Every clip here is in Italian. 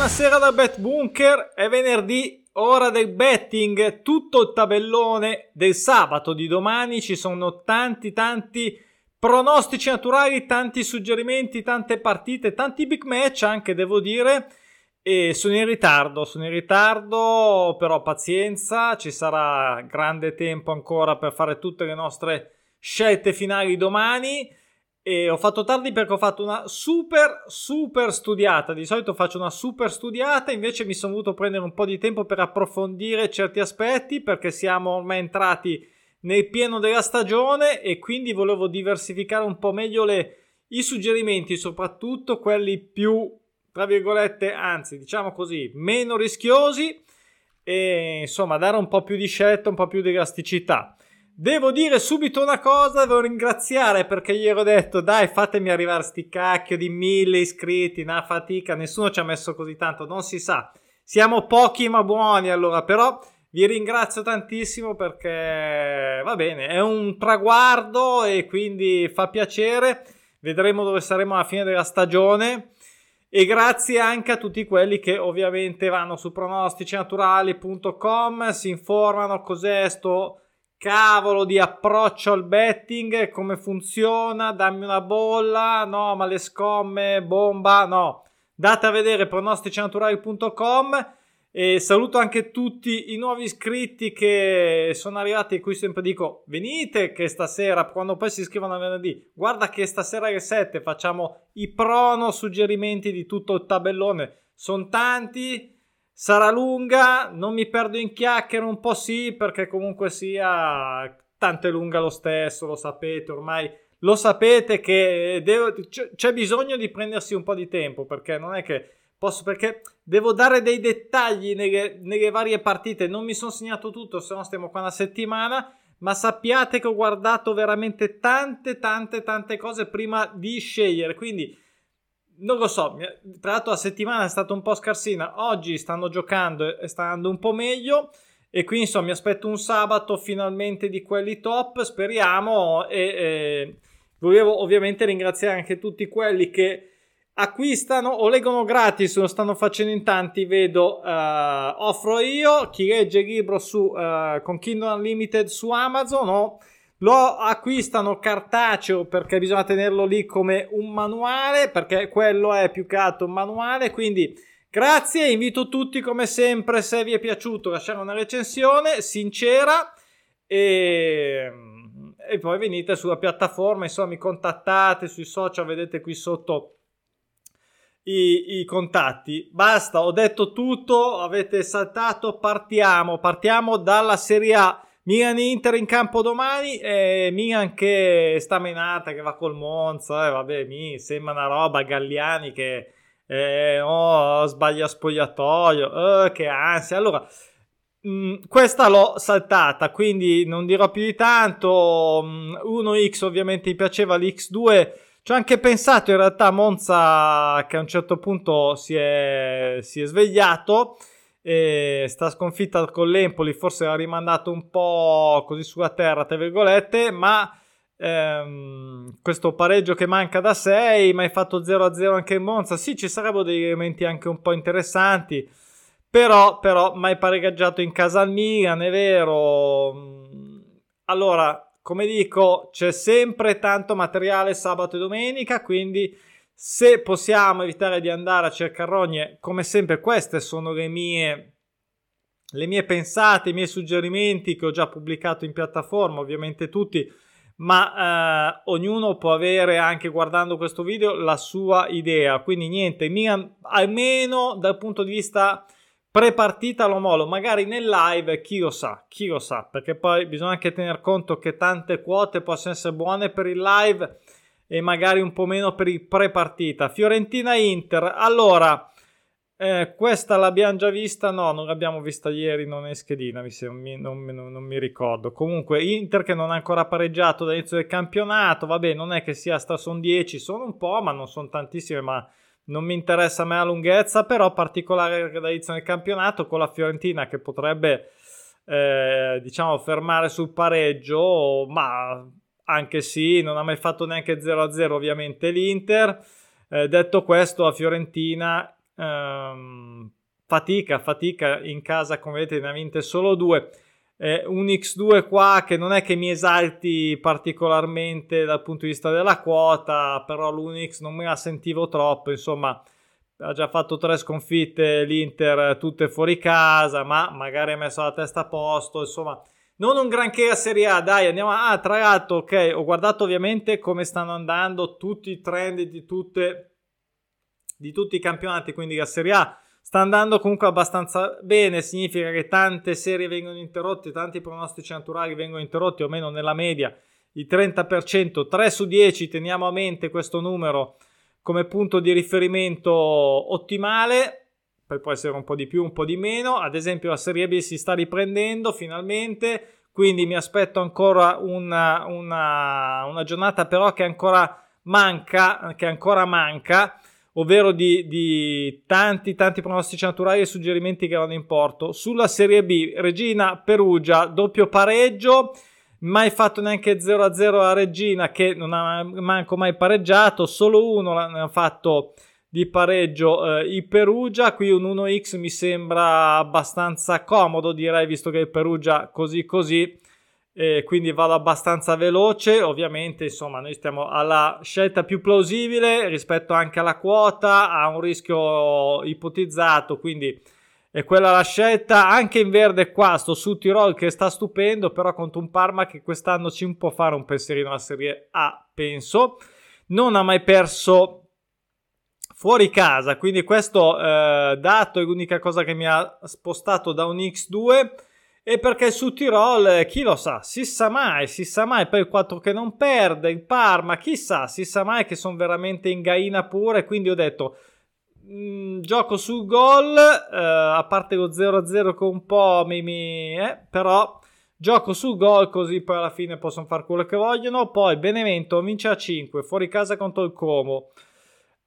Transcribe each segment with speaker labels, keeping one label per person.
Speaker 1: Buonasera da Bet Bunker, è venerdì, ora del betting, tutto il tabellone del sabato di domani, ci sono tanti tanti pronostici naturali, tanti suggerimenti, tante partite, tanti big match anche devo dire e sono in ritardo, sono in ritardo, però pazienza, ci sarà grande tempo ancora per fare tutte le nostre scelte finali domani. E ho fatto tardi perché ho fatto una super, super studiata. Di solito faccio una super studiata, invece mi sono voluto prendere un po' di tempo per approfondire certi aspetti perché siamo ormai entrati nel pieno della stagione e quindi volevo diversificare un po' meglio le, i suggerimenti, soprattutto quelli più, tra virgolette, anzi, diciamo così, meno rischiosi e insomma dare un po' più di scelta, un po' più di elasticità. Devo dire subito una cosa, devo ringraziare perché gli ero detto dai fatemi arrivare sti cacchio di mille iscritti, una fatica, nessuno ci ha messo così tanto, non si sa. Siamo pochi ma buoni allora, però vi ringrazio tantissimo perché va bene, è un traguardo e quindi fa piacere. Vedremo dove saremo alla fine della stagione. E grazie anche a tutti quelli che ovviamente vanno su pronosticinaturali.com, si informano cos'è sto cavolo di approccio al betting, come funziona, dammi una bolla, no, ma le scomme, bomba, no. Date a vedere pronosticinaturali.com e saluto anche tutti i nuovi iscritti che sono arrivati e cui sempre dico venite che stasera quando poi si iscrivono a venerdì guarda che stasera alle 7 facciamo i prono suggerimenti di tutto il tabellone sono tanti Sarà lunga, non mi perdo in chiacchiere, un po' sì, perché comunque sia tanto è lunga lo stesso, lo sapete ormai. Lo sapete che devo, c'è bisogno di prendersi un po' di tempo, perché non è che posso, perché devo dare dei dettagli nelle, nelle varie partite. Non mi sono segnato tutto, se no stiamo qua una settimana ma sappiate che ho guardato veramente tante tante tante cose prima di scegliere quindi non lo so, tra l'altro la settimana è stata un po' scarsina, oggi stanno giocando e sta andando un po' meglio e quindi insomma mi aspetto un sabato finalmente di quelli top, speriamo e, e volevo ovviamente ringraziare anche tutti quelli che acquistano o leggono gratis, lo stanno facendo in tanti, vedo, uh, offro io, chi legge il libro su, uh, con Kindle Unlimited su Amazon o... No? Lo acquistano cartaceo perché bisogna tenerlo lì come un manuale perché quello è più che altro un manuale quindi grazie invito tutti come sempre se vi è piaciuto lasciare una recensione sincera e, e poi venite sulla piattaforma insomma mi contattate sui social vedete qui sotto i, i, contatti. Basta, ho detto tutto, avete saltato, partiamo. Partiamo dalla Serie A. Milan Inter in campo domani e Milan che sta menata che va col Monza eh, vabbè mi sembra una roba Galliani che eh, oh, sbaglia spogliatoio eh, che ansia. Allora mh, mm, questa l'ho saltata quindi non dirò più di tanto 1x mm, ovviamente mi piaceva l'x2 ci ho anche pensato in realtà Monza che a un certo punto si è, si è svegliato e sta sconfitta con l'Empoli forse ha rimandato un po' così sulla terra tra virgolette ma ehm, questo pareggio che manca da 6 ma hai fatto 0-0 anche in Monza sì ci sarebbero dei elementi anche un po' interessanti però, però mai pareggiato in casa al Milan è vero allora come dico c'è sempre tanto materiale sabato e domenica quindi se possiamo evitare di andare a cercare rogne, come sempre, queste sono le mie, le mie pensate, i miei suggerimenti che ho già pubblicato in piattaforma, ovviamente tutti, ma eh, ognuno può avere anche guardando questo video la sua idea. Quindi niente, Milan almeno dal punto di vista pre-partita lo molo, magari nel live chi lo sa, chi lo sa, perché poi bisogna anche tener conto che tante quote possono essere buone per il live e magari un po' meno per il pre-partita. Fiorentina-Inter, allora, eh, questa l'abbiamo già vista? No, non l'abbiamo vista ieri, non è schedina, mi sembra, non, non, non, mi ricordo. Comunque, Inter che non ha ancora pareggiato dall'inizio del campionato, vabbè, non è che sia, sta, sono 10, sono un po', ma non sono tantissime, ma non mi interessa me la lunghezza, però particolare dall'inizio del campionato con la Fiorentina che potrebbe... Eh, diciamo fermare sul pareggio ma anche sì, non ha mai fatto neanche 0-0 ovviamente l'Inter. Eh, detto questo, a Fiorentina ehm, fatica, fatica in casa, come vedete ne ha vinte solo due. Eh, un X2 qua che non è che mi esalti particolarmente dal punto di vista della quota, però l'Unix non me la sentivo troppo, insomma ha già fatto tre sconfitte l'Inter tutte fuori casa, ma magari ha messo la testa a posto, insomma non un granché a Serie A, dai andiamo a... Ah, l'altro, ok, ho guardato ovviamente come stanno andando tutti i trend di, tutte, di tutti i campionati, quindi la Serie A sta andando comunque abbastanza bene, significa che tante serie vengono interrotte, tanti pronostici naturali vengono interrotti, o meno nella media il 30%, 3 su 10, teniamo a mente questo numero come punto di riferimento ottimale, poi può essere un po' di più, un po' di meno. Ad esempio, la Serie B si sta riprendendo finalmente, quindi mi aspetto ancora una, una, una giornata, però che ancora manca, che ancora manca, ovvero di, di tanti, tanti pronostici naturali e suggerimenti che vanno in porto. Sulla Serie B, Regina Perugia, doppio pareggio mai fatto neanche 0-0 a Regina che non ha manco mai pareggiato, solo uno l'ha fatto di pareggio eh, il Perugia, qui un 1x mi sembra abbastanza comodo direi visto che il Perugia così così e quindi vado abbastanza veloce, ovviamente insomma noi stiamo alla scelta più plausibile rispetto anche alla quota, a un rischio ipotizzato, quindi e quella la scelta. Anche in verde qua sto su Tirol che sta stupendo però contro un Parma che quest'anno ci può fare un pensierino alla Serie A penso. Non ha mai perso fuori casa. Quindi questo eh, dato è l'unica cosa che mi ha spostato da un X2 e perché su Tirol eh, chi lo sa? Si sa mai si sa mai. Poi il 4 che non perde il Parma chissà si sa mai che sono veramente in gaina pure. Quindi ho detto Mm, gioco sul gol, eh, a parte lo 0-0 che un po' mi, mi eh, però gioco sul gol così poi alla fine possono fare quello che vogliono. Poi Benevento vince a 5, fuori casa contro il Como.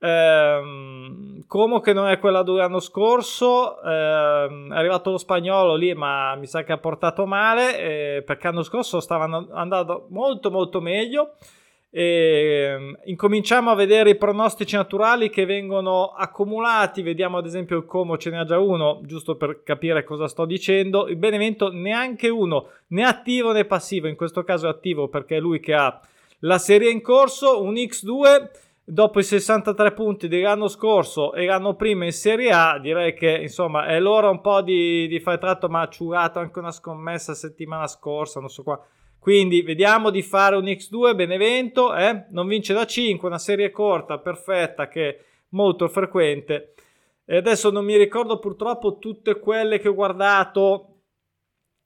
Speaker 1: Eh, Como che non è quella dell'anno scorso, eh, è arrivato lo spagnolo lì, ma mi sa che ha portato male eh, perché l'anno scorso stava andando molto molto meglio. E, ehm, incominciamo a vedere i pronostici naturali che vengono accumulati. Vediamo ad esempio il Como ce n'è già uno, giusto per capire cosa sto dicendo. Il Benevento neanche uno, né attivo né passivo. In questo caso è attivo perché è lui che ha la serie in corso. Un X2 dopo i 63 punti dell'anno scorso e l'anno prima in Serie A. Direi che insomma è l'ora un po' di, di fare tratto, ma ha ciurato anche una scommessa settimana scorsa. Non so qua quindi vediamo di fare un X2 Benevento, eh? non vince da 5, una serie corta, perfetta, che è molto frequente. E adesso non mi ricordo purtroppo tutte quelle che ho guardato,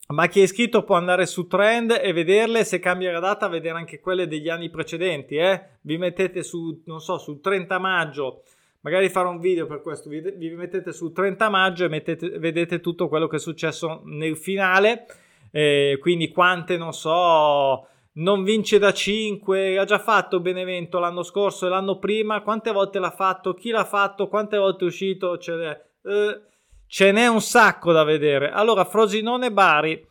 Speaker 1: ma chi è iscritto può andare su Trend e vederle, se cambia la data, vedere anche quelle degli anni precedenti. Eh? Vi mettete su, non so, sul 30 maggio, magari farò un video per questo, vi, vi mettete sul 30 maggio e mettete, vedete tutto quello che è successo nel finale eh, quindi quante, non so, non vince da 5, ha già fatto Benevento l'anno scorso e l'anno prima, quante volte l'ha fatto, chi l'ha fatto, quante volte è uscito, ce n'è, eh, ce n'è un sacco da vedere. Allora, Frosinone Bari.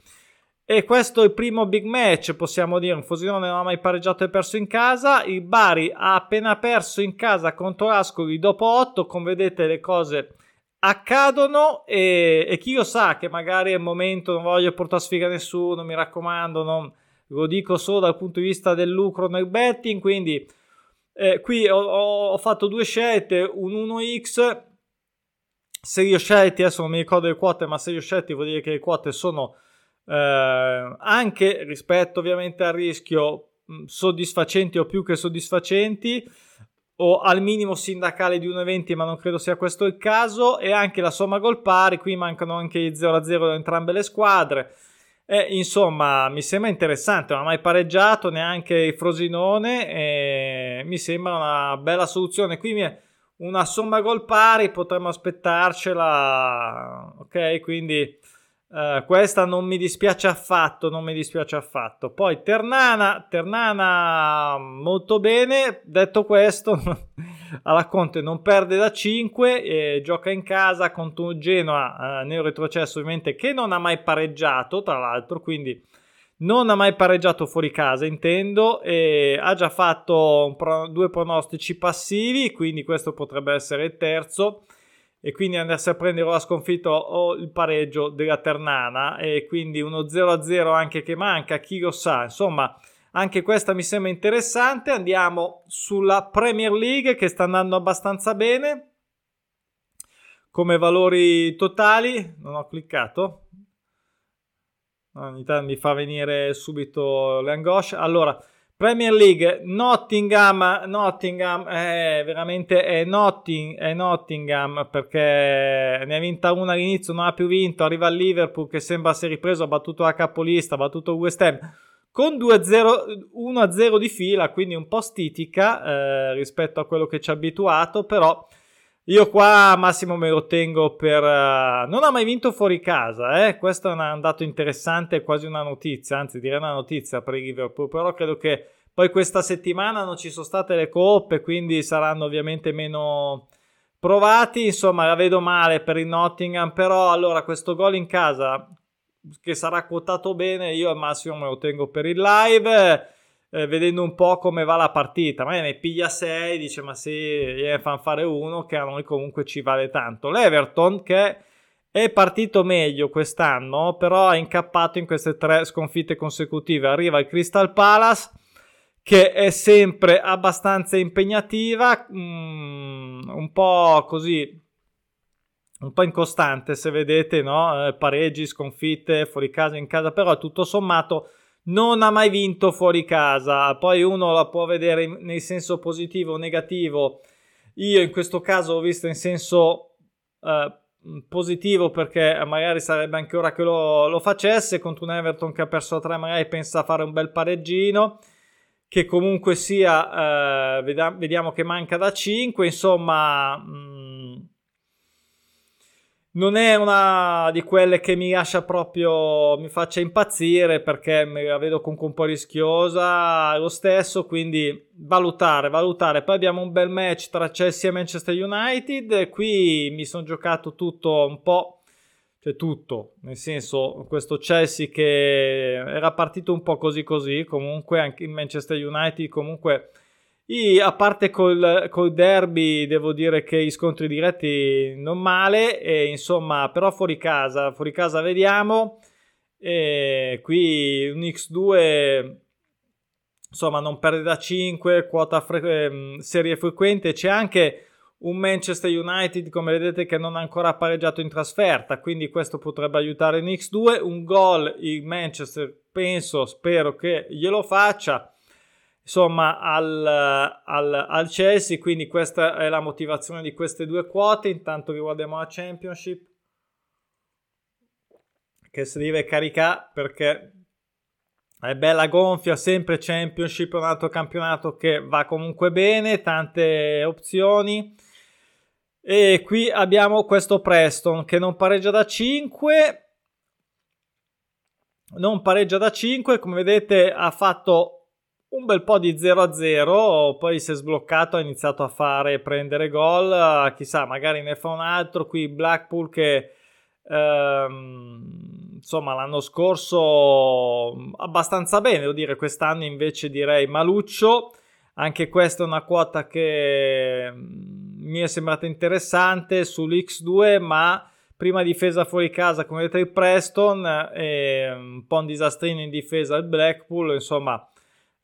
Speaker 1: E questo è il primo big match, possiamo dire. Un Frosinone non ha mai pareggiato e perso in casa. Il Bari ha appena perso in casa contro l'Ascoli dopo 8. Come vedete, le cose accadono e, e, chi lo sa che magari è il momento, non voglio portare sfiga a nessuno, mi raccomando, non, lo dico solo dal punto di vista del lucro nel betting, quindi eh, qui ho, ho, fatto due scelte, un 1x, se io scelti, adesso non mi ricordo le quote, ma se io scelti vuol dire che le quote sono eh, anche rispetto ovviamente al rischio soddisfacenti o più che soddisfacenti o al minimo sindacale di 1,20 ma non credo sia questo il caso e anche la somma gol pari qui mancano anche i 0-0 da entrambe le squadre. E, insomma mi sembra interessante non ha mai pareggiato neanche il Frosinone mi sembra una bella soluzione. Qui una somma gol pari potremmo aspettarcela ok quindi Uh, questa non mi dispiace affatto, non mi dispiace affatto. Poi Ternana, Ternana molto bene. Detto questo, alla Conte non perde da 5 e gioca in casa contro Genoa uh, nel retrocesso, ovviamente che non ha mai pareggiato, tra l'altro, quindi non ha mai pareggiato fuori casa, intendo, e ha già fatto pro- due pronostici passivi, quindi questo potrebbe essere il terzo e quindi andarsi a prendere la sconfitta o il pareggio della Ternana e quindi uno 0-0 anche che manca, chi lo sa, insomma anche questa mi sembra interessante. Andiamo sulla Premier League che sta andando abbastanza bene come valori totali. Non ho cliccato. Ogni tanto mi fa venire subito le angosce. Allora, Premier League, Nottingham, Nottingham è veramente è, Notting, è Nottingham perché ne ha vinta una all'inizio, non ha più vinto, arriva il Liverpool che sembra essere ripreso, ha battuto la capolista, ha battuto West Ham con 1-0 di fila, quindi un po' stitica eh, rispetto a quello che ci ha abituato, però io qua Massimo me lo tengo per... Uh, non ha mai vinto fuori casa, eh? questo è un dato interessante, quasi una notizia, anzi direi una notizia per il Liverpool, però credo che poi questa settimana non ci sono state le coppe, quindi saranno ovviamente meno provati, insomma la vedo male per il Nottingham, però allora questo gol in casa che sarà quotato bene, io al massimo me lo tengo per il live. Eh, vedendo un po' come va la partita, magari ne piglia 6, dice ma sì, gliene fanno fare uno che a noi comunque ci vale tanto. L'Everton che è partito meglio quest'anno, però ha incappato in queste tre sconfitte consecutive. Arriva il Crystal Palace che è sempre abbastanza impegnativa, mm, un po' così un po' incostante se vedete, no? Eh, pareggi, sconfitte, fuori casa, in casa, però tutto sommato non ha mai vinto fuori casa. Poi uno la può vedere nel senso positivo o negativo. Io in questo caso ho visto in senso eh, positivo perché magari sarebbe anche ora che lo, lo, facesse contro un Everton che ha perso 3, magari pensa a fare un bel pareggino. Che comunque sia, eh, vediamo che manca da 5. Insomma. Mh, mm, non è una di quelle che mi lascia proprio, mi faccia impazzire perché la vedo comunque un po' rischiosa lo stesso, quindi valutare, valutare. Poi abbiamo un bel match tra Chelsea e Manchester United, qui mi sono giocato tutto un po', cioè tutto, nel senso questo Chelsea che era partito un po' così così, comunque anche in Manchester United comunque i, a parte col, col, derby, devo dire che i scontri diretti non male, e, insomma, però fuori casa, fuori casa vediamo. E qui un X2 insomma non perde da 5 quota fre- ehm, serie frequente. C'è anche un Manchester United come vedete che non ha ancora pareggiato in trasferta quindi questo potrebbe aiutare in X2 un gol il Manchester penso spero che glielo faccia insomma al, al, al, Chelsea quindi questa è la motivazione di queste due quote. Intanto riguardiamo la Championship che si deve caricare perché è bella gonfia sempre Championship un altro campionato che va comunque bene tante opzioni. E qui abbiamo questo Preston che non pareggia da 5 non pareggia da 5 come vedete ha fatto un bel po' di 0-0, poi si è sbloccato, ha iniziato a fare prendere gol, chissà, magari ne fa un altro. Qui Blackpool che ehm, insomma l'anno scorso abbastanza bene, devo dire, quest'anno invece direi maluccio, anche questa è una quota che mi è sembrata interessante sull'X2, ma prima difesa fuori casa come vedete il Preston un po' un disastrino in difesa il Blackpool, insomma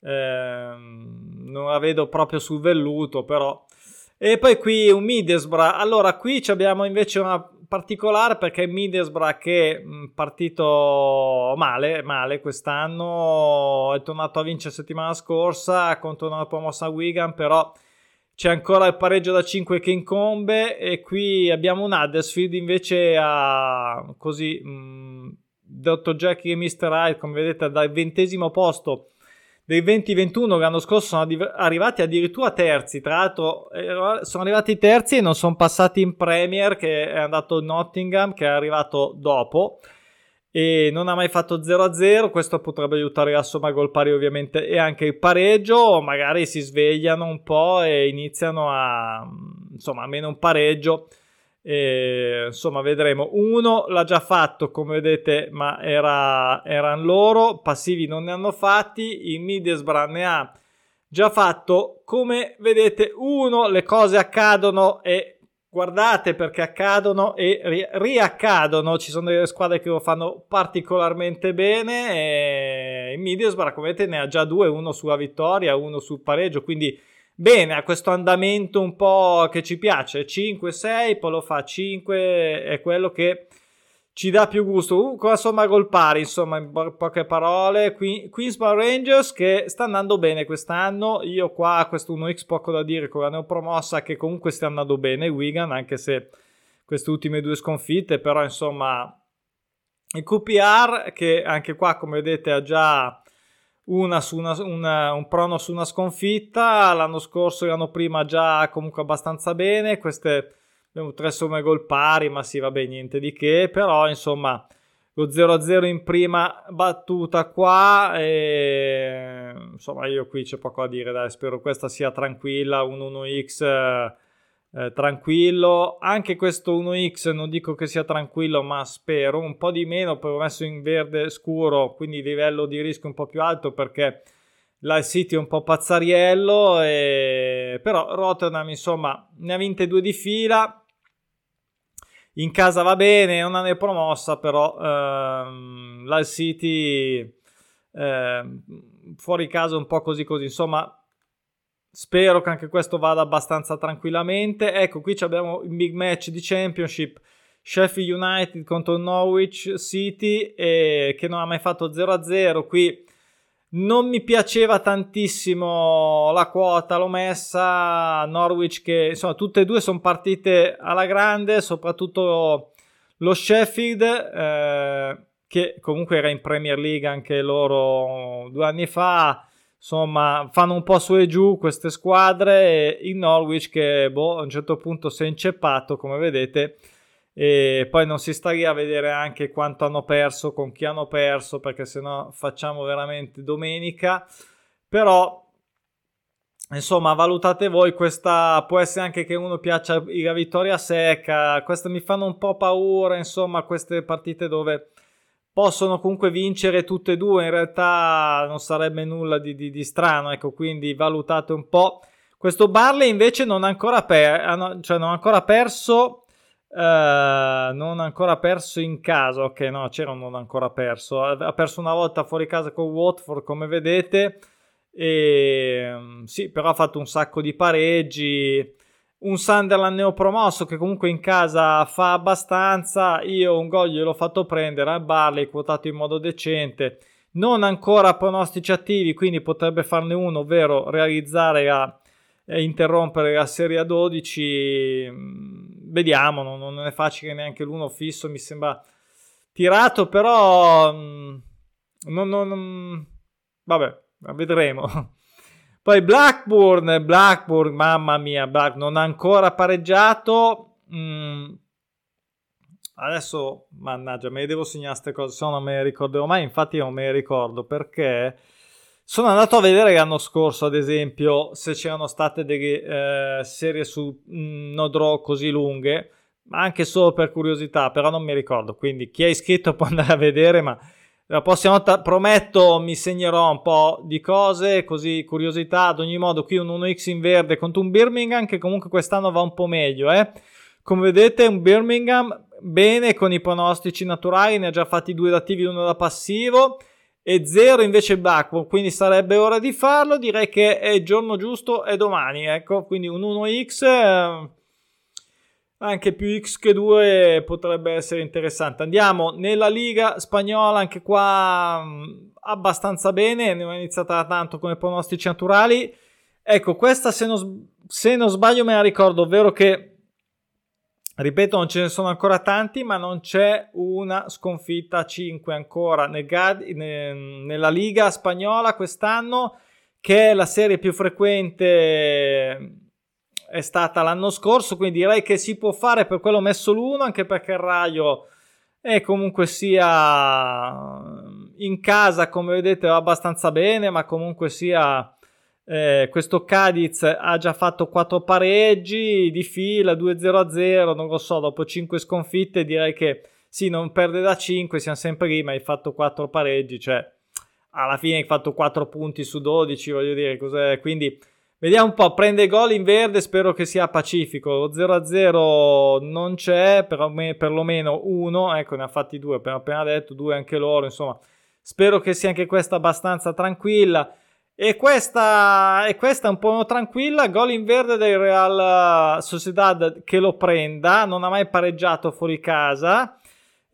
Speaker 1: Ehm, non la vedo proprio sul velluto, però. E poi qui un Middlesbrough. Allora, qui abbiamo invece una particolare perché Middlesbrough che è partito male, male quest'anno, è tornato a vincere settimana scorsa contro una promossa Wigan, però c'è ancora il pareggio da 5 che incombe e qui abbiamo un Huddersfield invece a così mh, Dr. Jackie e Mr. Hyde, come vedete dal ventesimo posto dei 2021 l'anno scorso sono arrivati addirittura terzi. Tra l'altro, sono arrivati terzi e non sono passati in Premier, che è andato Nottingham, che è arrivato dopo e non ha mai fatto 0-0. Questo potrebbe aiutare la somma gol pari, ovviamente, e anche il pareggio. Magari si svegliano un po' e iniziano a insomma, almeno un pareggio e, insomma, vedremo. Uno l'ha già fatto, come vedete, ma era, erano loro. Passivi non ne hanno fatti. Il Middlesbrough ne ha già fatto. Come vedete, uno, le cose accadono e guardate perché accadono e ri- riaccadono. Ci sono delle squadre che lo fanno particolarmente bene. E il Middlesbrough, come vedete, ne ha già due: uno sulla vittoria, uno sul pareggio. Quindi, bene, ha questo andamento un po' che ci piace: 5-6, poi lo fa 5, è quello che ci dà più gusto. Uh, insomma, gol pari, insomma, in po- poche parole. Que- Queensborough Rangers che sta andando bene quest'anno. Io qua questo 1x poco da dire con la neopromossa che comunque sta andando bene. Wigan, anche se queste ultime due sconfitte, però insomma, il QPR che anche qua, come vedete, ha già una su una, una, un prono su una sconfitta. L'anno scorso, l'anno prima, già comunque abbastanza bene. Queste abbiamo tre somme gol pari, ma sì, vabbè, niente di che, però insomma lo 0-0 in prima battuta qua e insomma io qui c'è poco a dire, dai, spero questa sia tranquilla, un 1x eh, eh, tranquillo, anche questo 1x non dico che sia tranquillo, ma spero. Un po' di meno, poi ho messo in verde scuro, quindi livello di rischio un po' più alto perché la City è un po' pazzariello, e... però Rotterdam insomma ne ha vinte due di fila, in casa va bene, non ha promossa, però ehm, l'Al City ehm, fuori casa un po' così così, insomma spero che anche questo vada abbastanza tranquillamente. Ecco, qui abbiamo il big match di Championship. Sheffield United contro Norwich City eh, che non ha mai fatto 0-0 qui non mi piaceva tantissimo la quota, l'ho messa Norwich che insomma tutte e due sono partite alla grande, soprattutto lo Sheffield eh, che comunque era in Premier League anche loro due anni fa, insomma fanno un po' su e giù queste squadre e il Norwich che boh, a un certo punto si è inceppato come vedete e poi non si sta lì a vedere anche quanto hanno perso, con chi hanno perso, perché sennò facciamo veramente domenica. Però insomma valutate voi questa può essere anche che uno piaccia la vittoria secca queste mi fanno un po' paura insomma queste partite dove possono comunque vincere tutte e due in realtà non sarebbe nulla di, di, di strano ecco quindi valutate un po' questo Barley invece non ha ancora, per, cioè non ha ancora perso Uh, non ancora perso in casa, ok, no, c'era un non ancora perso. Ha perso una volta fuori casa con Watford, come vedete. E mm, sì, però ha fatto un sacco di pareggi. Un Sunderland neopromosso che comunque in casa fa abbastanza. Io un gol gliel'ho fatto prendere a Barley, quotato in modo decente. Non ancora pronostici attivi, quindi potrebbe farne uno, ovvero realizzare a interrompere la serie a 12 vediamo, non, non, è facile neanche l'uno fisso, mi sembra tirato, però mm, non, non, vabbè, vedremo. Poi Blackburn, Blackburn, mamma mia, Black, non ha ancora pareggiato. Mm, adesso, mannaggia, me le devo segnare queste cose, se no non me le ricorderò mai. Infatti, non me le ricordo perché sono andato a vedere l'anno scorso, ad esempio, se c'erano state delle eh, serie su mm, no draw così lunghe, ma anche solo per curiosità, però non mi ricordo. Quindi chi è iscritto può andare a vedere, ma la prossima volta prometto mi segnerò un po' di cose, così curiosità. Ad ogni modo, qui un 1x in verde contro un Birmingham che comunque quest'anno va un po' meglio, eh. Come vedete, un Birmingham bene con i pronostici naturali, ne ha già fatti due da attivi e uno da passivo e 0 invece Blackburn, quindi sarebbe ora di farlo. Direi che è il giorno giusto, è domani, ecco, quindi un 1x, eh, anche più x che 2 potrebbe essere interessante. Andiamo nella Liga spagnola, anche qua mm, abbastanza bene, ne ho iniziata tanto come pronostici naturali. Ecco, questa se non, se non sbaglio me la ricordo, ovvero che Ripeto, non ce ne sono ancora tanti, ma non c'è una sconfitta a 5 ancora nel, nella Liga spagnola quest'anno, che è la serie più frequente è stata l'anno scorso, quindi direi che si può fare per quello messo l'1, anche perché il Raio è comunque sia in casa, come vedete, va abbastanza bene, ma comunque sia eh, questo Cadiz ha già fatto 4 pareggi di fila, 2-0-0, non lo so, dopo 5 sconfitte direi che sì, non perde da 5, siamo sempre lì, ma hai fatto 4 pareggi, cioè alla fine hai fatto 4 punti su 12, voglio dire, cos'è? Quindi Vediamo un po', prende gol in verde, spero che sia pacifico. 0-0 non c'è, perlomeno uno, ecco ne ha fatti due, abbiamo appena detto, due anche loro, insomma. Spero che sia anche questa abbastanza tranquilla. E questa, e questa è un po' tranquilla. Gol in verde del Real Sociedad che lo prenda. Non ha mai pareggiato fuori casa.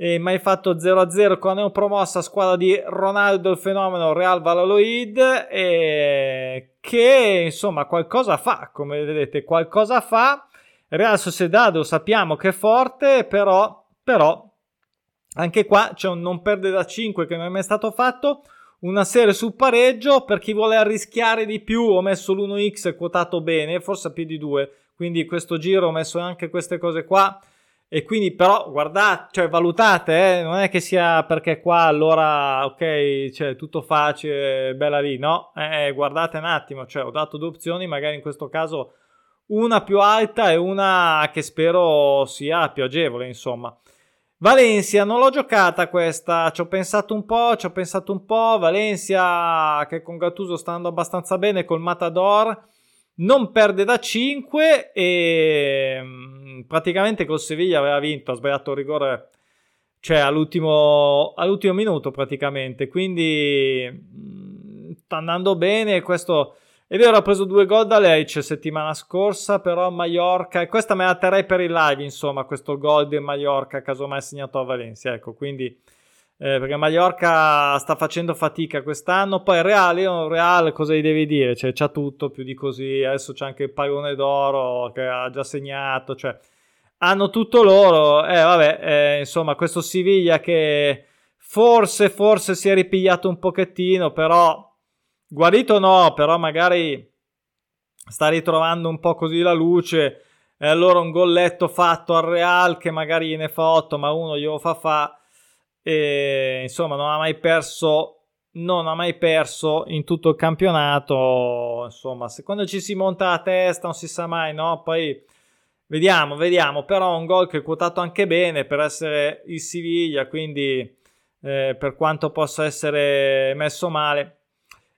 Speaker 1: E mai fatto 0-0 con la neopromossa squadra di Ronaldo il fenomeno Real Valladolid. E che insomma qualcosa fa. Come vedete, qualcosa fa. Real Sociedad lo sappiamo che è forte, però, però anche qua c'è un non perde da 5 che non è mai stato fatto una serie sul pareggio per chi vuole arrischiare di più ho messo l'1x quotato bene forse più di 2 quindi questo giro ho messo anche queste cose qua e quindi però guardate cioè valutate eh, non è che sia perché qua allora ok cioè tutto facile bella lì no. Eh, guardate un attimo cioè ho dato due opzioni magari in questo caso una più alta e una che spero sia più agevole insomma. Valencia, non l'ho giocata questa, ci ho pensato un po', ci ho pensato un po', Valencia che con Gattuso sta andando abbastanza bene col Matador, non perde da 5 e mm, praticamente col Sevilla aveva vinto, ha sbagliato il rigore cioè all'ultimo, all'ultimo minuto praticamente, quindi mm, sta andando bene questo è vero, ha preso due gol da Lecce settimana scorsa, però Mallorca, e questa me la terrei per il live, insomma, questo gol di Mallorca, casomai segnato a Valencia, ecco, quindi, eh, perché Mallorca sta facendo fatica quest'anno, poi Real, io Real cosa gli devi dire? Cioè, c'ha tutto, più di così, adesso c'è anche il pallone d'oro che ha già segnato, cioè, hanno tutto loro, eh, vabbè, eh, insomma, questo Siviglia che forse, forse si è ripigliato un pochettino, però Guarito no, però magari sta ritrovando un po' così la luce. E allora un golletto fatto al Real che magari gliene fa 8 ma uno glielo fa fa e insomma non ha mai perso non ha mai perso in tutto il campionato insomma se quando ci si monta la testa non si sa mai no poi vediamo vediamo però un gol che è quotato anche bene per essere il Siviglia quindi eh, per quanto possa essere messo male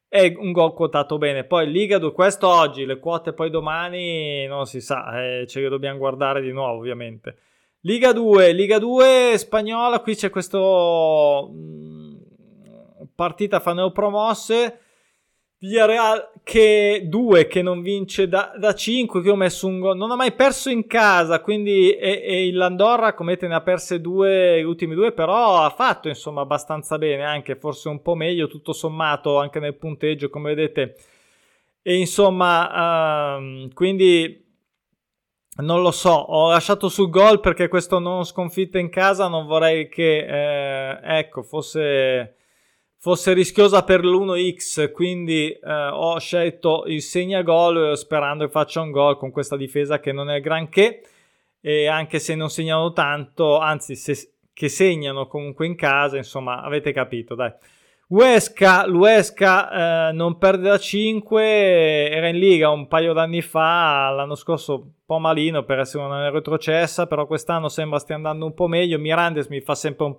Speaker 1: è un gol quotato bene. Poi Liga 2, questo oggi, le quote poi domani non si sa, eh, ce le dobbiamo guardare di nuovo ovviamente. Liga 2, Liga 2 spagnola, qui c'è questo mh, mm, partita fa neopromosse. Villarreal che 2 che non vince da, da 5 che ho messo un gol. Non ha mai perso in casa quindi e, e l'Andorra come te ne ha perse due gli ultimi due però ha fatto insomma abbastanza bene anche forse un po' meglio tutto sommato anche nel punteggio come vedete. E insomma um, quindi non lo so ho lasciato sul gol perché questo non sconfitta in casa non vorrei che eh, ecco fosse fosse rischiosa per l'1x, quindi eh, ho scelto il segnagol sperando che faccia un gol con questa difesa che non è granché e anche se non segnano tanto, anzi se, che segnano comunque in casa, insomma avete capito, dai. Uesca, l'Uesca eh, non perde da 5, era in Liga un paio d'anni fa, l'anno scorso un po' malino per essere una retrocessa, però quest'anno sembra stia andando un po' meglio, Mirandes mi fa sempre un...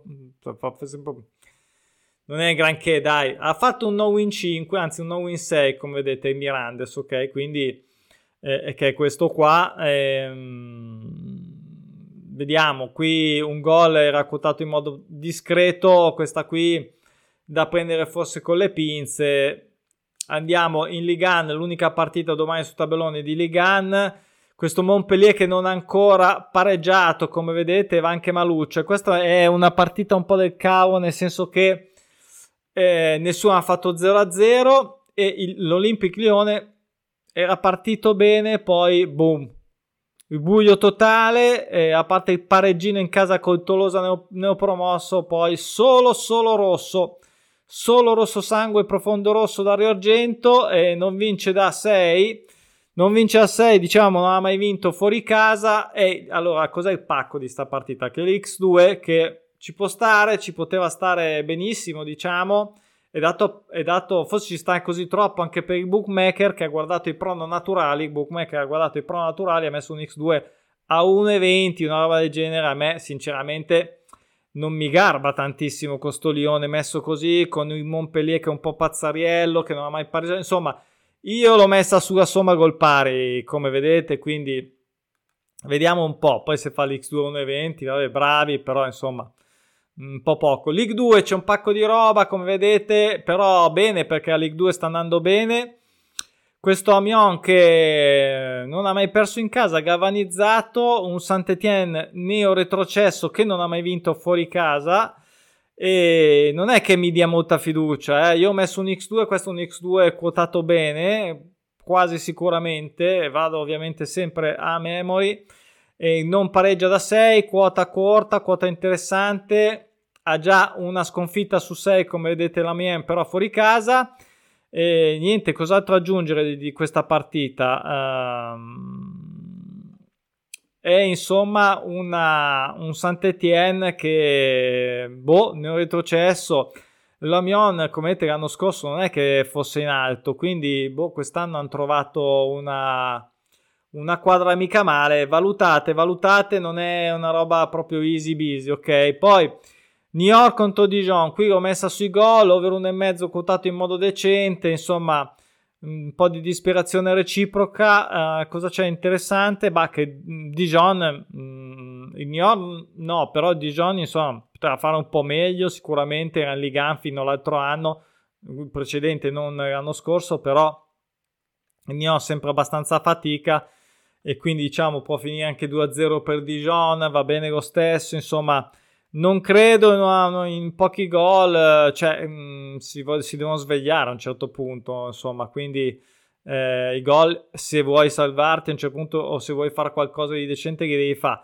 Speaker 1: Fa sempre un non è granché, dai. Ha fatto un no win 5, anzi un no win 6, come vedete, Mirandes, ok? Quindi, eh, che è questo qua. Ehm, vediamo, qui un gol era quotato in modo discreto, questa qui da prendere forse con le pinze. Andiamo in Ligan, l'unica partita domani sul tabellone di Ligan. Questo Montpellier che non ha ancora pareggiato, come vedete, va anche maluccio. Questa è una partita un po' del cavo, nel senso che eh, nessuno ha fatto 0-0 e il, l'Olympic Lione era partito bene, poi boom, il buio totale, eh, a parte il pareggino in casa col Tolosa neo, neopromosso, poi solo, solo rosso, solo rosso sangue, profondo rosso Dario Argento, e non vince da 6, non vince a 6, diciamo, non ha mai vinto fuori casa, e allora cos'è il pacco di sta partita? Che l'X2 che ci può stare, ci poteva stare benissimo, diciamo. È dato, è dato, forse ci sta così troppo anche per il bookmaker che ha guardato i prono naturali. Il bookmaker ha guardato i prono naturali, ha messo un X2 a 1,20, una roba del genere. A me, sinceramente, non mi garba tantissimo questo Lione messo così con il Montpellier che è un po' pazzariello, che non ha mai pareggiato. Insomma, Io l'ho messa sulla somma gol pari, come vedete, quindi vediamo un po'. Poi se fa l'X2 1,20, vabbè, bravi, però insomma un po' poco. League 2 c'è un pacco di roba, come vedete, però bene perché la League 2 sta andando bene. Questo Amiens che non ha mai perso in casa, galvanizzato, un Saint-Étienne neo retrocesso che non ha mai vinto fuori casa. E non è che mi dia molta fiducia, eh. io ho messo un X2, questo è un X2 quotato bene, quasi sicuramente, vado ovviamente sempre a memory. E non pareggia da 6, quota corta, quota interessante, ha già una sconfitta su 6 come vedete la mia però fuori casa e niente, cos'altro aggiungere di, di questa partita? Um, è insomma una, un Saint-Étienne che, boh, ne ho retrocesso. L'Amion, come vedete, l'anno scorso non è che fosse in alto, quindi, boh, quest'anno hanno trovato una, una quadra mica male. Valutate, valutate, non è una roba proprio easy busy, ok? Poi New contro Dijon, qui l'ho messa sui gol, over 1,5 quotato in modo decente, insomma un po' di disperazione reciproca. Uh, cosa c'è interessante? Bah, che Dijon, mm, il New York no, però Dijon insomma potrà fare un po' meglio, sicuramente era in Liga fino all'altro anno, il precedente non l'anno scorso, però New York sempre abbastanza fatica e quindi diciamo può finire anche 2-0 per Dijon, va bene lo stesso, insomma non credo no, in pochi gol, cioè mh, mm, si, si, devono svegliare a un certo punto, insomma, quindi eh, i gol se vuoi salvarti a un certo punto o se vuoi fare qualcosa di decente che devi fare.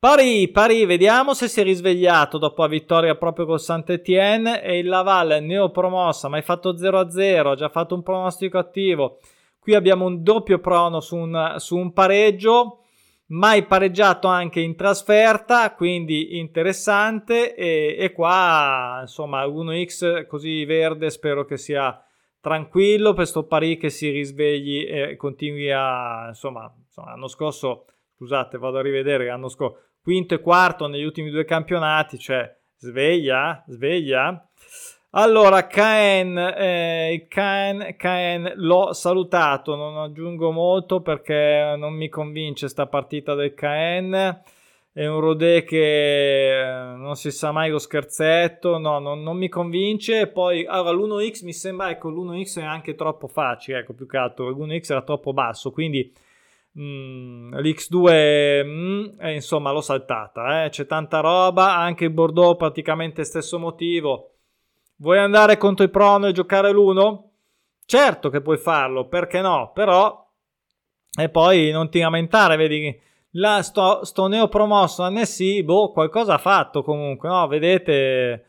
Speaker 1: Pari, pari, vediamo se si è risvegliato dopo la vittoria proprio col Saint-Etienne e il Laval neopromossa, ma hai fatto 0-0, ha già fatto un pronostico attivo. Qui abbiamo un doppio prono su un, su un pareggio mai pareggiato anche in trasferta, quindi interessante. E, e qua insomma 1x così verde spero che sia tranquillo per sto pari che si risvegli e continui a insomma, insomma l'anno scorso scusate vado a rivedere l'anno scorso quinto e quarto negli ultimi due campionati cioè sveglia sveglia allora, Caen, eh, Caen, Caen l'ho salutato, non aggiungo molto perché non mi convince sta partita del Caen. È un Rodé che eh, non si sa mai lo scherzetto, no, non, non mi convince. Poi, allora, l'1x mi sembra, ecco, l'1x è anche troppo facile, ecco, più che altro, l'1x era troppo basso, quindi mm, l'X2, mm, eh, insomma, l'ho saltata, eh. c'è tanta roba, anche il Bordeaux praticamente stesso motivo Vuoi andare contro i prono e giocare l'uno? Certo che puoi farlo, perché no? Però e poi non ti lamentare, vedi la sto, sto neopromosso NSI, boh, qualcosa ha fatto comunque, no? Vedete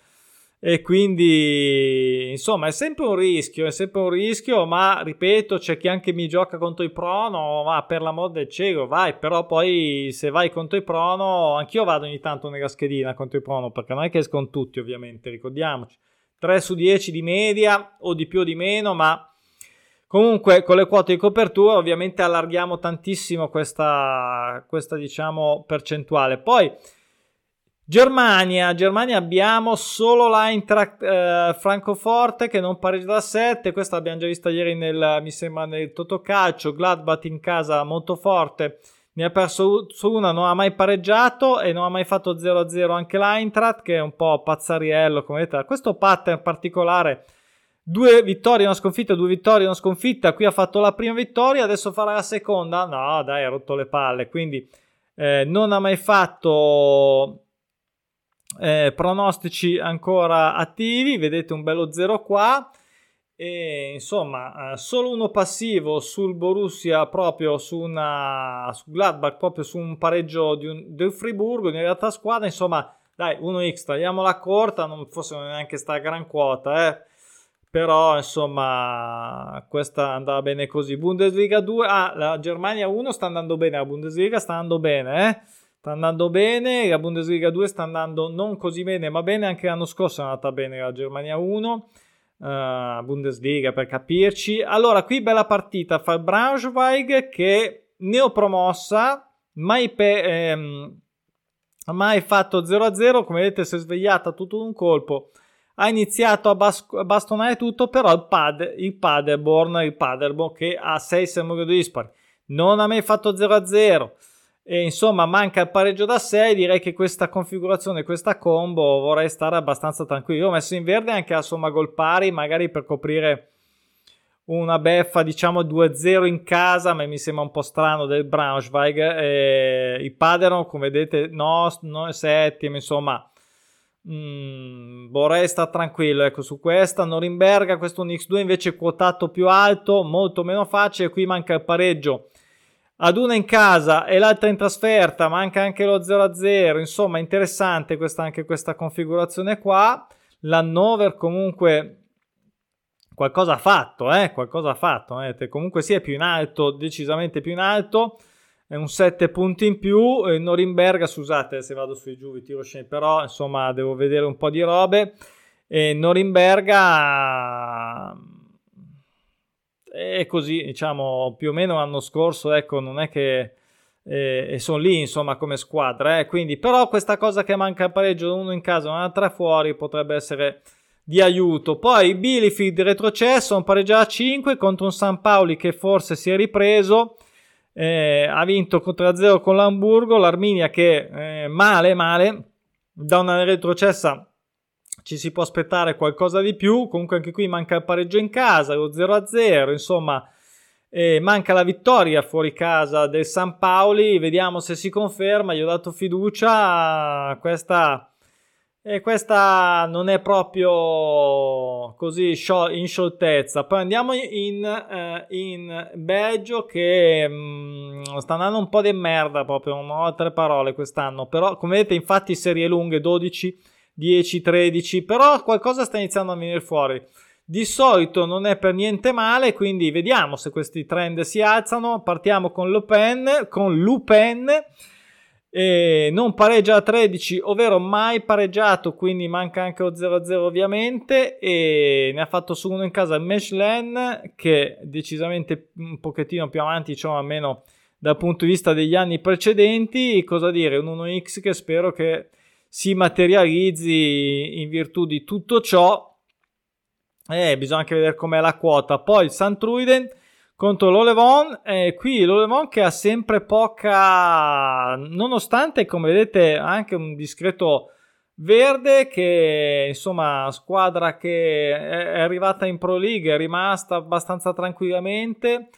Speaker 1: e quindi insomma è sempre un rischio, è sempre un rischio, ma ripeto, c'è chi anche mi gioca contro i prono, ma per l'amor del cielo, vai, però poi se vai contro i prono, anch'io vado ogni tanto nella schedina contro i prono, perché non è che escono tutti, ovviamente, ricordiamoci. 3 su 10 di media o di più o di meno, ma comunque con le quote di copertura ovviamente allarghiamo tantissimo questa, questa diciamo percentuale. Poi Germania, Germania abbiamo solo l'Eintracht eh, Francoforte che non pareggia da 7, questa l'abbiamo già vista ieri nel, mi sembra nel Totocalcio, Gladbach in casa molto forte ne ha perso una, non ha mai pareggiato e non ha mai fatto 0-0 anche l'Eintracht, che è un po' pazzariello, come vedete. Questo pattern particolare, due vittorie, una sconfitta, due vittorie, una sconfitta. Qui ha fatto la prima vittoria, adesso farà la seconda. No, dai, ha rotto le palle. Quindi eh, non ha mai fatto eh, pronostici ancora attivi. Vedete un bello 0 qua. E insomma, eh, solo uno passivo sul Borussia proprio su una su Gladbach, proprio su un pareggio di un, del Friburgo, in realtà squadra, insomma, dai, 1x, tagliamola corta, non fosse neanche sta gran quota, eh. Però, insomma, questa andava bene così. Bundesliga 2, ah, la Germania 1 sta andando bene, la Bundesliga sta andando bene, eh. Sta andando bene, la Bundesliga 2 sta andando non così bene, ma bene anche l'anno scorso è andata bene la Germania 1 uh, Bundesliga per capirci. Allora, qui bella partita fra Braunschweig che neopromossa, mai, pe- ehm, mai fatto 0-0, come vedete si è svegliata tutto d'un colpo. ha iniziato a, bas- a bastonare tutto, però il, pad, il Paderborn, il Paderborn che ha 6 sermoni dispari, non ha mai fatto 0-0 e insomma manca il pareggio da 6, direi che questa configurazione, questa combo vorrei stare abbastanza tranquillo. Ho messo in verde anche a somma gol pari, magari per coprire una beffa diciamo 2-0 in casa, ma mi sembra un po' strano del Braunschweig. Eh, I Paderborn, come vedete, no, no settimo, insomma Mm, vorrei stare tranquillo ecco su questa Norimberga questo un X2 invece quotato più alto molto meno facile qui manca il pareggio ad una in casa e l'altra in trasferta manca anche lo 0-0 insomma interessante questa, anche questa configurazione qua l'Hannover comunque qualcosa ha fatto eh? qualcosa ha fatto eh? comunque sia più in alto decisamente più in alto è un 7 punti in più. Eh, Norimberga, scusate se vado sui giù, vi tiro scene, però insomma devo vedere un po' di robe. E Norimberga è così, diciamo, più o meno l'anno scorso, ecco, non è che eh, sono lì, insomma, come squadra, eh. quindi, però questa cosa che manca pareggio, uno in casa, un'altra fuori, potrebbe essere di aiuto. Poi Bielefeld retrocesso, un pareggio a 5 contro un San Paoli che forse si è ripreso eh, ha vinto 3-0 con l'Hamburgo, l'Arminia che eh, male male, da una retrocessa ci si può aspettare qualcosa di più, comunque anche qui manca il pareggio in casa, lo 0-0, insomma eh, manca la vittoria fuori casa del San Paoli, vediamo se si conferma, gli ho dato fiducia, questa e questa non è proprio così in scioltezza. Poi andiamo in, eh, in Belgio che mh, mm, sta andando un po' di merda proprio, non ho altre parole quest'anno. Però come vedete infatti serie lunghe 12, 10, 13, però qualcosa sta iniziando a venire fuori. Di solito non è per niente male, quindi vediamo se questi trend si alzano. Partiamo con Lupin, con Lupin e non pareggia a 13, ovvero mai pareggiato, quindi manca anche lo 0-0 ovviamente e ne ha fatto su uno in casa il Mechelen che decisamente un pochettino più avanti, diciamo almeno dal punto di vista degli anni precedenti, cosa dire, un 1x che spero che si materializzi in virtù di tutto ciò e bisogna anche vedere com'è la quota. Poi il Santruiden contro l'Olevon. Eh, qui l'Olevon che ha sempre poca, nonostante come vedete anche un discreto verde che insomma squadra che è arrivata in Pro League è rimasta abbastanza tranquillamente.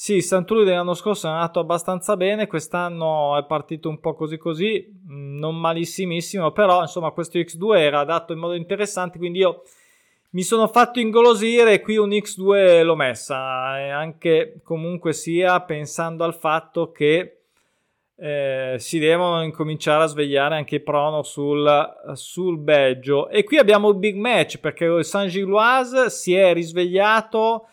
Speaker 1: Sì, Santrudi l'anno scorso è andato abbastanza bene, quest'anno è partito un po' così così, non malissimissimo, però insomma questo X2 era adatto in modo interessante, quindi io mi sono fatto ingolosire e qui un X2 l'ho messa, e anche comunque sia pensando al fatto che eh, si devono incominciare a svegliare anche i prono sul, sul Belgio. E qui abbiamo il big match perché il Saint-Gilloise si è risvegliato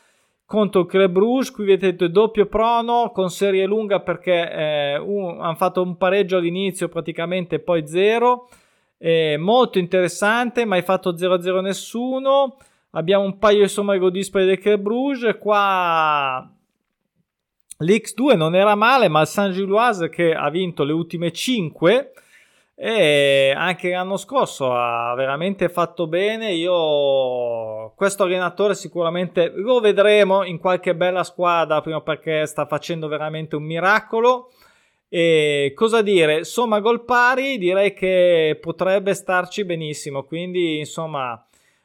Speaker 1: contro il Club Rouge. Qui vedete doppio prono con serie lunga perché eh, hanno fatto un pareggio all'inizio praticamente, poi zero. Eh, molto interessante, mai fatto 0-0 nessuno. Abbiamo un paio di sommago dispari del Club Bruges. Qua l'X2 non era male, ma il Saint Gilloise che ha vinto le ultime 5 e anche l'anno scorso ha veramente fatto bene. Io questo allenatore sicuramente lo vedremo in qualche bella squadra prima perché sta facendo veramente un miracolo. E cosa dire? Somma gol pari direi che potrebbe starci benissimo. Quindi, insomma,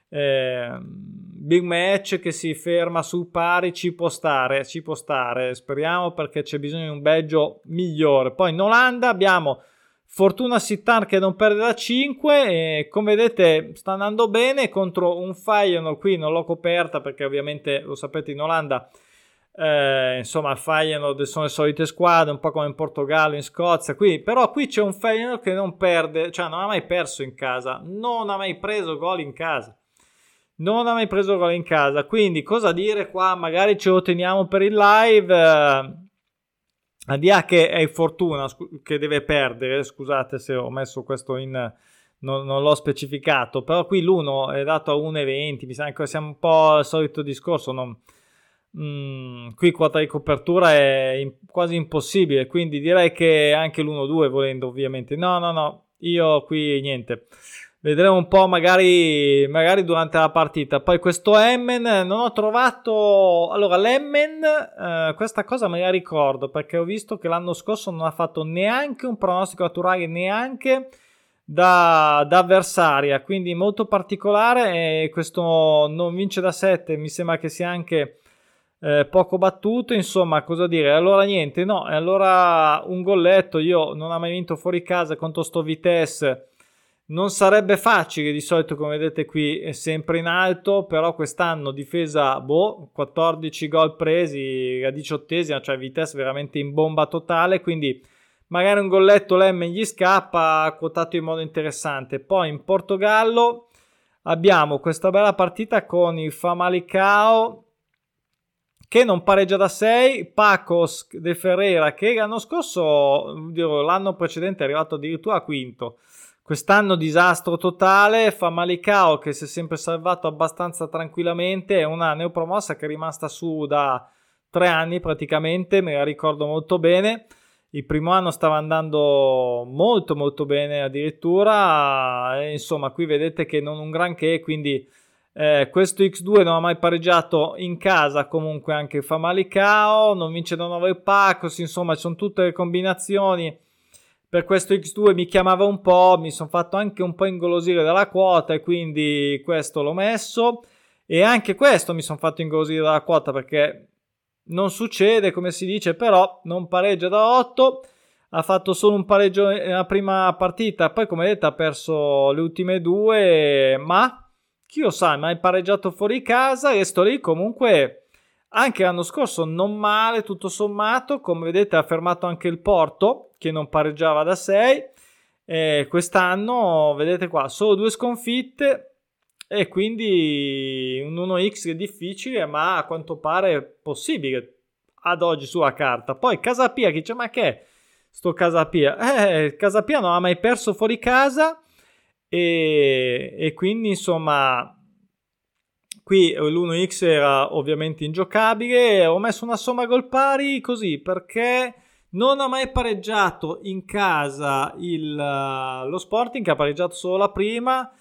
Speaker 1: eh, big match che si ferma su pari ci può stare, ci può stare. Speriamo perché c'è bisogno di un Belgio migliore. Poi in Olanda abbiamo Fortuna Sittan che non perde da 5 e come vedete sta andando bene contro un Feyenoord qui non l'ho coperta perché ovviamente lo sapete in Olanda eh, insomma, Feyenoord sono le solite squadre, un po' come in Portogallo, in Scozia. Qui, però qui c'è un Feyenoord che non perde, cioè non ha mai perso in casa, non ha mai preso gol in casa. Non ha mai preso gol in casa. Quindi, cosa dire qua? Magari ce lo teniamo per il live. Eh, Adia che è fortuna che deve perdere. Scusate se ho messo questo in. Non, non l'ho specificato, però qui l'uno è dato a 1,20. Mi sa che siamo un po' al solito discorso. Non, Mm, qui quota di copertura è in, quasi impossibile, quindi direi che anche l'1-2 volendo ovviamente. No, no, no, io qui niente. Vedremo un po' magari, magari durante la partita. Poi questo Emmen non ho trovato... Allora l'Emmen, eh, questa cosa me la ricordo perché ho visto che l'anno scorso non ha fatto neanche un pronostico naturale, neanche da, da avversaria, quindi molto particolare e questo non vince da 7 mi sembra che sia anche eh, poco battuto, insomma cosa dire, allora niente, no, allora un golletto, io non ho mai vinto fuori casa contro sto Vitesse, non sarebbe facile di solito come vedete qui è sempre in alto, però quest'anno difesa, boh, 14 gol presi a diciottesima, cioè Vitesse veramente in bomba totale, quindi magari un golletto Lemme gli scappa, quotato in modo interessante. Poi in Portogallo abbiamo questa bella partita con il Famalicao che non pareggia da 6, Pacos de Ferreira che l'anno scorso, l'anno precedente è arrivato addirittura a quinto. Quest'anno disastro totale, Famalicao che si è sempre salvato abbastanza tranquillamente, è una neopromossa che è rimasta su da tre anni praticamente, me la ricordo molto bene. Il primo anno stava andando molto molto bene addirittura. E insomma qui vedete che non un granché quindi eh, questo X2 non ha mai pareggiato in casa. Comunque anche Famalicao non vince da 9 Pacos insomma ci sono tutte le combinazioni per questo X2 mi chiamava un po' mi sono fatto anche un po' ingolosire dalla quota e quindi questo l'ho messo e anche questo mi sono fatto ingolosire dalla quota perché non succede come si dice, però non pareggia da 8. Ha fatto solo un pareggio nella prima partita, poi come vedete ha perso le ultime due, ma chi lo sa, mai pareggiato fuori casa e sto lì comunque anche l'anno scorso non male tutto sommato, come vedete ha fermato anche il Porto che non pareggiava da 6 e quest'anno vedete qua solo due sconfitte e quindi un 1x è difficile, ma a quanto pare possibile ad oggi sulla carta. Poi Casapia, chi dice ma che è sto Casapia? Eh, Casapia non ha mai perso fuori casa e, e quindi insomma qui l'1x era ovviamente ingiocabile. Ho messo una somma gol pari così perché non ha mai pareggiato in casa il, lo Sporting, ha pareggiato solo la prima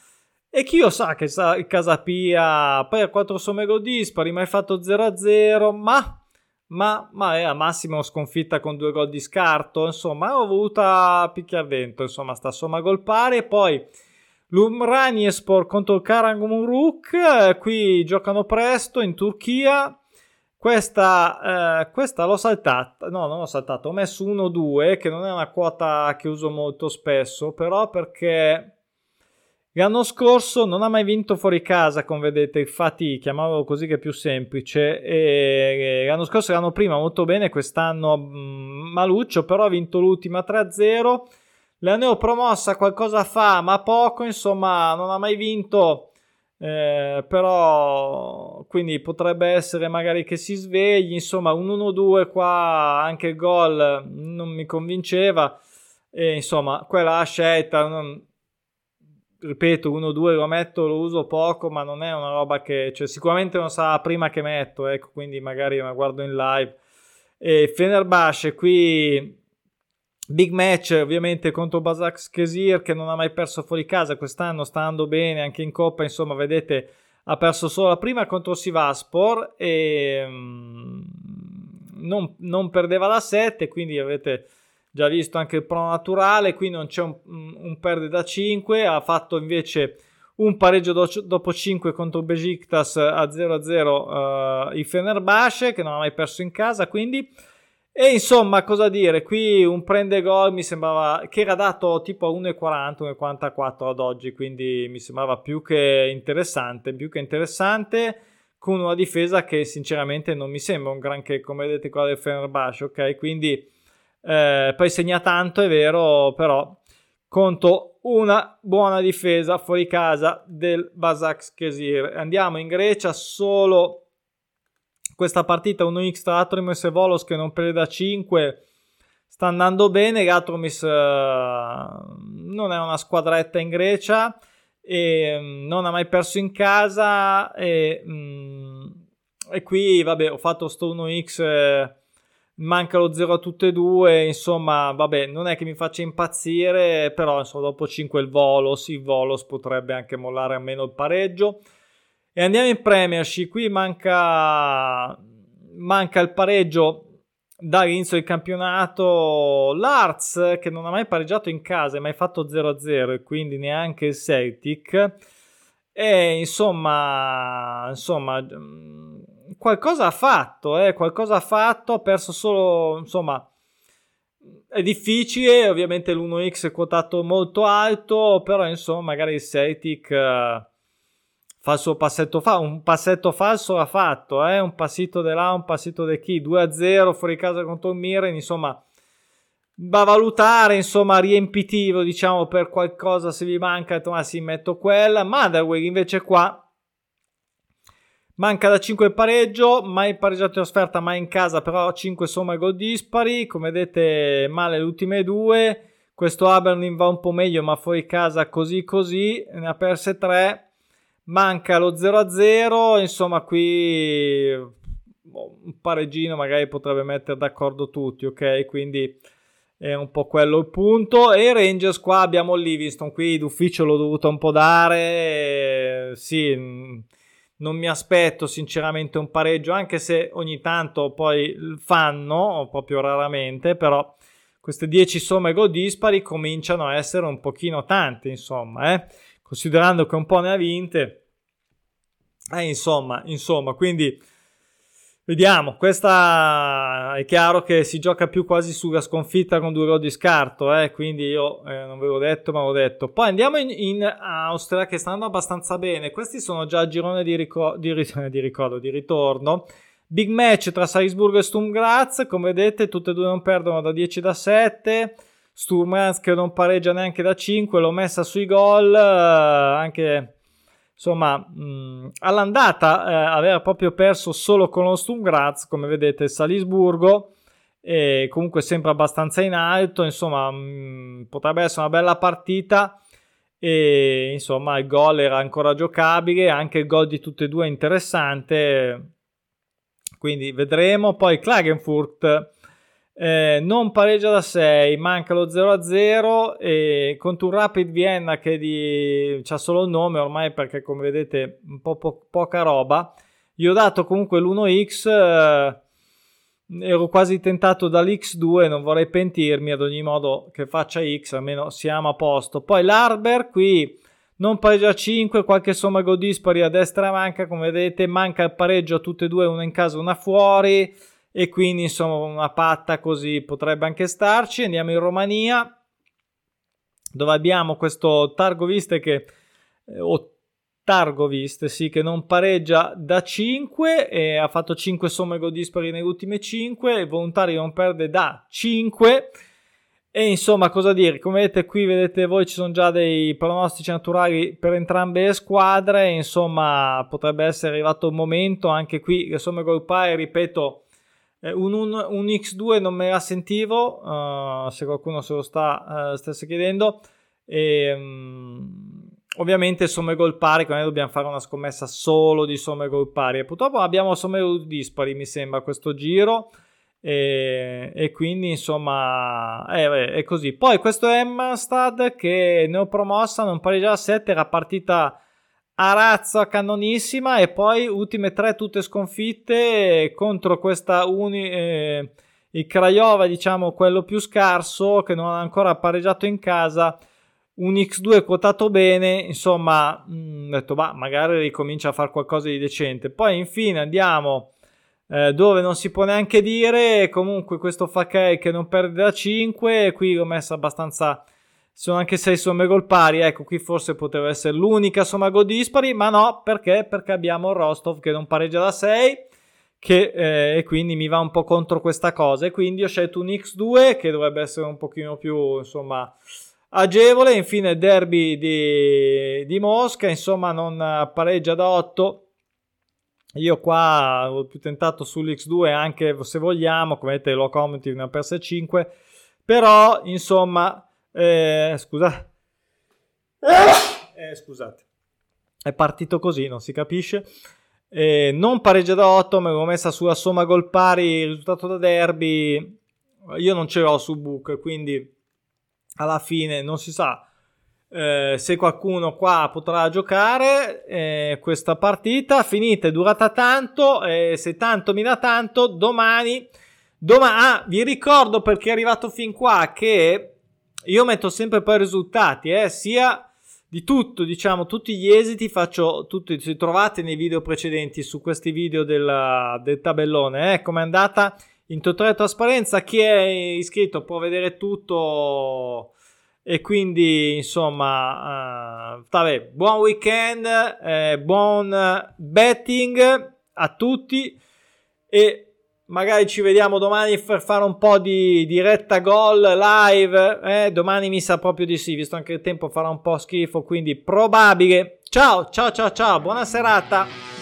Speaker 1: e chi lo sa che sa, Casapia poi a 4 somme gol dispari, mai fatto 0-0, ma, ma, ma è a massimo sconfitta con due gol di scarto. Insomma, ho voluta picchiar dentro. Insomma, sta somma gol pari. E poi l'Umraniespor contro Karagumruk. Eh, qui giocano presto in Turchia. Questa, eh, questa l'ho saltata, no, non l'ho saltata, ho messo 1-2, che non è una quota che uso molto spesso, però perché L'anno scorso non ha mai vinto fuori casa, come vedete, infatti chiamavo così che è più semplice. E l'anno scorso l'anno prima molto bene, quest'anno mh, mm, maluccio, però ha vinto l'ultima 3-0. La neopromossa qualcosa fa, ma poco, insomma, non ha mai vinto. Eh, però quindi potrebbe essere magari che si svegli insomma un 1-2 qua anche il gol non mi convinceva e insomma quella scelta non, ripeto, 1-2 lo metto, lo uso poco, ma non è una roba che, cioè, sicuramente non sarà la prima che metto, ecco, quindi magari la guardo in live. E Fenerbahce qui big match ovviamente contro Basak Skesir che non ha mai perso fuori casa quest'anno sta andando bene anche in coppa insomma vedete ha perso solo la prima contro Sivaspor e um, non, non, perdeva da 7 quindi avete già visto anche il pro naturale, qui non c'è un, un perde da 5, ha fatto invece un pareggio do, dopo 5 contro Besiktas a 0-0 uh, il Fenerbahce che non ha mai perso in casa, quindi e insomma, cosa dire, qui un prende gol mi sembrava che era dato tipo a 1,40, 1,44 ad oggi, quindi mi sembrava più che interessante, più che interessante con una difesa che sinceramente non mi sembra un granché come vedete qua del Fenerbahce, ok? Quindi eh, poi segna tanto, è vero, però conto una buona difesa fuori casa del Basak Kesir. Andiamo in Grecia solo questa partita 1x tra Atromis e Volos che non prende da 5 sta andando bene Gatromis uh, non è una squadretta in Grecia e um, non ha mai perso in casa e, um, e qui vabbè ho fatto sto 1x eh, manca lo 0 a tutte e due, insomma, vabbè, non è che mi faccia impazzire, però insomma, dopo 5 il Volos, il Volos potrebbe anche mollare a meno il pareggio. E andiamo in Premiership, qui manca, manca il pareggio dall'inizio del campionato. l'Arts che non ha mai pareggiato in casa e mai fatto 0-0 e quindi neanche il Celtic. E insomma insomma mm, qualcosa ha fatto eh, qualcosa ha fatto ha perso solo insomma è difficile ovviamente l'1x è quotato molto alto però insomma magari il Celtic eh, fa il suo passetto fa un passetto falso l'ha fatto eh? un passito di là un passito di chi 2-0 fuori casa contro il Miren insomma va a valutare insomma riempitivo diciamo per qualcosa se vi manca ma si metto quella Motherway invece qua manca da 5 il pareggio mai pareggiato in offerta mai in casa però 5 somme gol dispari come vedete male le ultime due questo Aberdeen va un po' meglio ma fuori casa così così ne ha perse 3 manca lo 0-0, insomma qui boh, un pareggino magari potrebbe mettere d'accordo tutti, ok? Quindi è un po' quello il punto. E Rangers qua abbiamo Livingston, qui d'ufficio l'ho dovuto un po' dare, sì, non mi aspetto sinceramente un pareggio, anche se ogni tanto poi fanno, proprio raramente, però queste 10 somme gol dispari cominciano a essere un pochino tante, insomma, eh? Considerando che un po' ne ha vinte eh, insomma, insomma, quindi vediamo. Questa è chiaro che si gioca più quasi sulla sconfitta con due gol di scarto, eh, quindi io eh, non ve l'ho detto, ma l'ho detto. Poi andiamo in, in, Austria che stanno abbastanza bene. Questi sono già il girone di, ricor- di, di ricordo, di ritorno. Big match tra Salisburgo e Sturm Graz, come vedete tutte e due non perdono da 10 da 7. Sturm Graz che non pareggia neanche da 5, l'ho messa sui gol, eh, anche insomma, mh, all'andata eh, aveva proprio perso solo con lo Sturm Graz, come vedete, Salisburgo, e comunque sempre abbastanza in alto, insomma, mh, potrebbe essere una bella partita e insomma il gol era ancora giocabile, anche il gol di tutte e due è interessante, quindi vedremo. Poi Klagenfurt eh, non pareggia da 6, manca lo 0-0 e contro un Rapid Vienna che di... ha solo il nome ormai perché come vedete un po', po- poca roba. Gli ho dato comunque l'1x, eh, ero quasi tentato dall'X2, non vorrei pentirmi ad ogni modo che faccia X, almeno siamo a posto. Poi l'Arber qui non pareggia 5, qualche somma go dispari a destra manca, come vedete manca il pareggio a tutte e due, una in casa, una fuori e quindi insomma una patta così potrebbe anche starci. Andiamo in Romania dove abbiamo questo Targoviste che eh, o Targoviste sì, che non pareggia da 5 e ha fatto 5 somme gol dispari nelle ultime 5 il volontario non perde da 5 e insomma cosa dire? Come vedete qui vedete voi ci sono già dei pronostici naturali per entrambe le squadre. Insomma potrebbe essere arrivato il momento anche qui le somme gol pari ripeto eh, un, un, un, X2 non me la sentivo, uh, se qualcuno se lo sta uh, stesse chiedendo. E, um, ovviamente somme gol pari, quindi dobbiamo fare una scommessa solo di somme gol pari. E purtroppo abbiamo somme gol dispari, mi sembra, questo giro. E, e quindi insomma eh, è così. Poi questo Emstad che ne ho promossa, non pareggia a 7, era partita a razza cannonissima e poi ultime tre tutte sconfitte contro questa uni, eh, il Craiova diciamo quello più scarso che non ha ancora pareggiato in casa. Un X2 quotato bene insomma mh, mm, ho detto bah magari ricomincia a fare qualcosa di decente poi infine andiamo eh, dove non si può neanche dire comunque questo Fakei che non perde da 5 qui l'ho messa abbastanza sono anche 6 somme gol pari. Ecco, qui forse poteva essere l'unica somma gol dispari, ma no, perché? Perché abbiamo Rostov che non pareggia da 6 che, eh, e quindi mi va un po' contro questa cosa e quindi ho scelto un X2 che dovrebbe essere un pochino più, insomma, agevole. Infine derby di, di Mosca, insomma, non pareggia da 8. Io qua ho più tentato sull'X2 anche se vogliamo, come vedete Locomotive ne ha perse 5, però insomma eh, scusa. Eh, scusate. È partito così, non si capisce. eh, non pareggia da 8, me l'ho messa sulla somma gol pari, risultato da derby, io non ce l'ho su book, quindi alla fine non si sa eh, se qualcuno qua potrà giocare eh, questa partita. Finita, è durata tanto, eh, se tanto mi dà tanto, domani... Doma- ah, vi ricordo perché è arrivato fin qua che io metto sempre poi i risultati, eh, sia di tutto, diciamo, tutti gli esiti faccio tutti, se trovate nei video precedenti su questi video del, del tabellone, eh, come è andata in totale trasparenza, chi è iscritto può vedere tutto e quindi insomma, uh, vabbè, buon weekend, eh, buon betting a tutti e magari ci vediamo domani per fare un po' di diretta gol live. Eh, domani mi sa proprio di sì, visto anche il tempo farà un po' schifo, quindi probabile. Ciao, ciao, ciao, ciao, buona serata.